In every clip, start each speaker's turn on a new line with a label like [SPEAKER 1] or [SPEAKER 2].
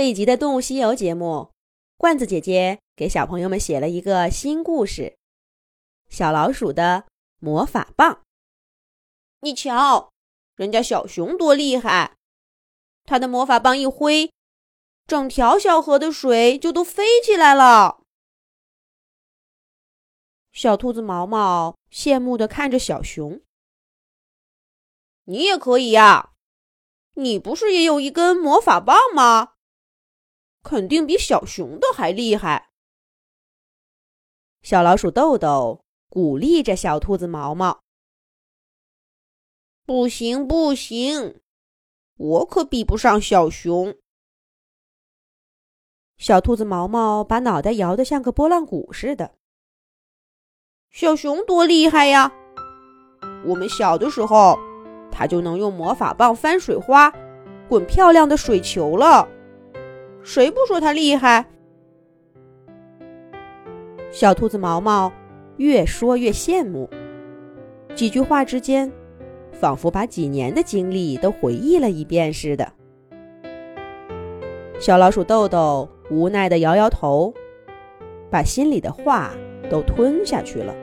[SPEAKER 1] 这一集的《动物西游》节目，罐子姐姐给小朋友们写了一个新故事《小老鼠的魔法棒》。
[SPEAKER 2] 你瞧，人家小熊多厉害，他的魔法棒一挥，整条小河的水就都飞起来了。
[SPEAKER 1] 小兔子毛毛羡慕地看着小熊：“
[SPEAKER 2] 你也可以呀，你不是也有一根魔法棒吗？肯定比小熊的还厉害。”
[SPEAKER 1] 小老鼠豆豆鼓励着小兔子毛毛：“
[SPEAKER 2] 不行，不行，我可比不上小熊。”
[SPEAKER 1] 小兔子毛毛把脑袋摇得像个拨浪鼓似的。
[SPEAKER 2] 小熊多厉害呀！我们小的时候，它就能用魔法棒翻水花，滚漂亮的水球了。谁不说他厉害？
[SPEAKER 1] 小兔子毛毛越说越羡慕，几句话之间，仿佛把几年的经历都回忆了一遍似的。小老鼠豆豆无奈的摇摇头，把心里的话。都吞下去了。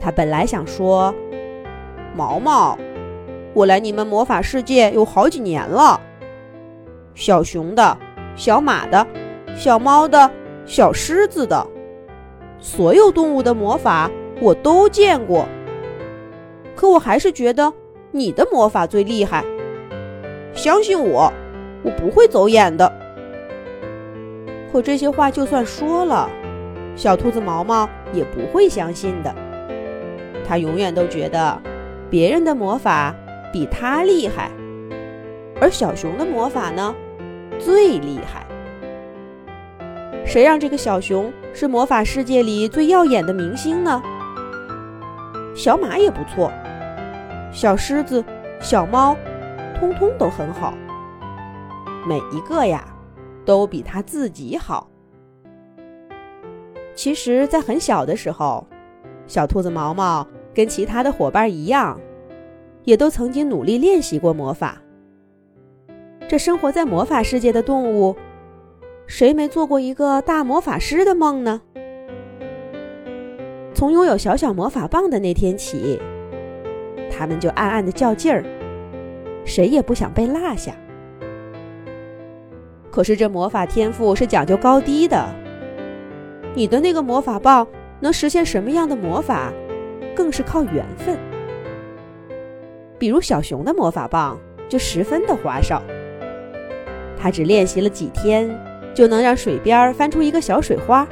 [SPEAKER 1] 他本来想说：“
[SPEAKER 2] 毛毛，我来你们魔法世界有好几年了。小熊的、小马的、小猫的、小狮子的，所有动物的魔法我都见过。可我还是觉得你的魔法最厉害。相信我，我不会走眼的。”
[SPEAKER 1] 可这些话就算说了。小兔子毛毛也不会相信的，他永远都觉得别人的魔法比他厉害，而小熊的魔法呢最厉害。谁让这个小熊是魔法世界里最耀眼的明星呢？小马也不错，小狮子、小猫，通通都很好，每一个呀都比他自己好。其实，在很小的时候，小兔子毛毛跟其他的伙伴一样，也都曾经努力练习过魔法。这生活在魔法世界的动物，谁没做过一个大魔法师的梦呢？从拥有小小魔法棒的那天起，他们就暗暗的较劲儿，谁也不想被落下。可是，这魔法天赋是讲究高低的。你的那个魔法棒能实现什么样的魔法，更是靠缘分。比如小熊的魔法棒就十分的花哨，他只练习了几天，就能让水边翻出一个小水花，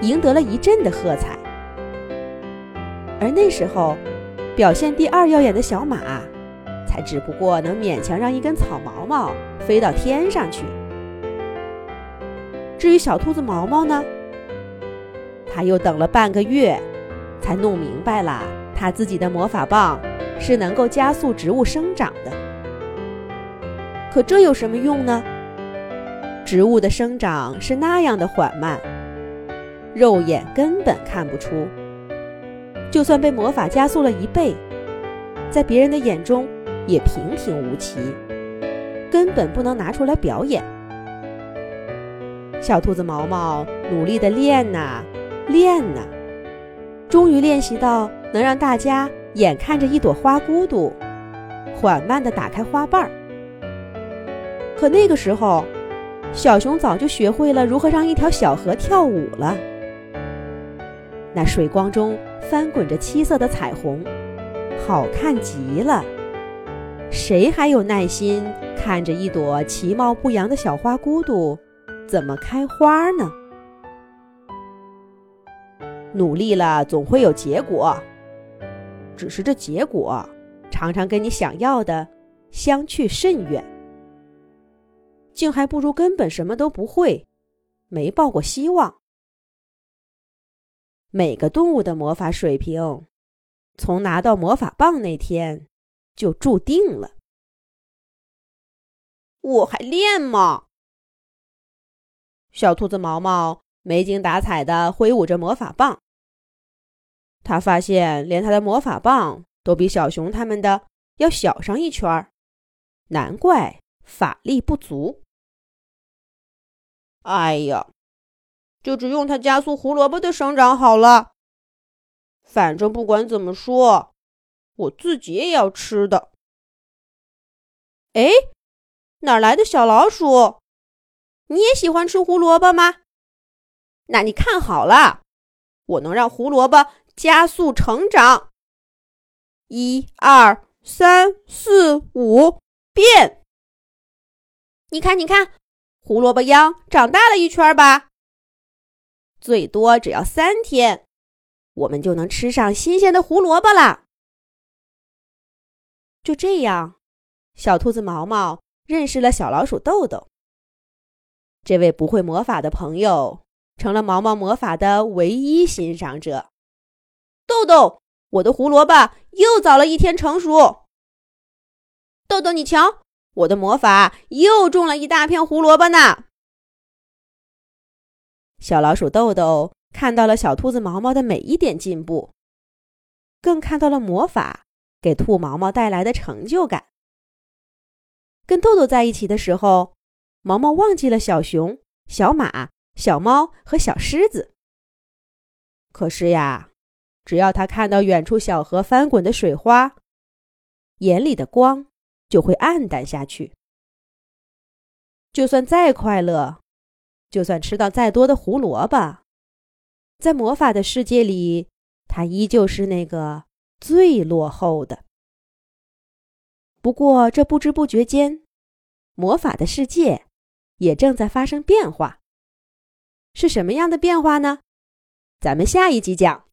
[SPEAKER 1] 赢得了一阵的喝彩。而那时候，表现第二耀眼的小马，才只不过能勉强让一根草毛毛飞到天上去。至于小兔子毛毛呢？他又等了半个月，才弄明白了，他自己的魔法棒是能够加速植物生长的。可这有什么用呢？植物的生长是那样的缓慢，肉眼根本看不出。就算被魔法加速了一倍，在别人的眼中也平平无奇，根本不能拿出来表演。小兔子毛毛努力的练呐。练呐，终于练习到能让大家眼看着一朵花骨朵缓慢地打开花瓣儿。可那个时候，小熊早就学会了如何让一条小河跳舞了。那水光中翻滚着七色的彩虹，好看极了。谁还有耐心看着一朵其貌不扬的小花骨朵怎么开花呢？努力了，总会有结果。只是这结果，常常跟你想要的相去甚远，竟还不如根本什么都不会，没抱过希望。每个动物的魔法水平，从拿到魔法棒那天就注定了。
[SPEAKER 2] 我还练吗？
[SPEAKER 1] 小兔子毛毛。没精打采地挥舞着魔法棒，他发现连他的魔法棒都比小熊他们的要小上一圈儿，难怪法力不足。
[SPEAKER 2] 哎呀，就只用它加速胡萝卜的生长好了。反正不管怎么说，我自己也要吃的。
[SPEAKER 1] 哎，哪来的小老鼠？你也喜欢吃胡萝卜吗？那你看好了，我能让胡萝卜加速成长。一二三四五，变！你看，你看，胡萝卜秧长大了一圈吧？最多只要三天。我们就能吃上新鲜的胡萝卜了。就这样，小兔子毛毛认识了小老鼠豆豆。这位不会魔法的朋友成了毛毛魔法的唯一欣赏者。豆豆，我的胡萝卜又早了一天成熟。豆豆，你瞧，我的魔法又种了一大片胡萝卜呢。小老鼠豆豆。看到了小兔子毛毛的每一点进步，更看到了魔法给兔毛毛带来的成就感。跟豆豆在一起的时候，毛毛忘记了小熊、小马、小猫和小狮子。可是呀，只要他看到远处小河翻滚的水花，眼里的光就会暗淡下去。就算再快乐，就算吃到再多的胡萝卜。在魔法的世界里，他依旧是那个最落后的。不过，这不知不觉间，魔法的世界也正在发生变化。是什么样的变化呢？咱们下一集讲。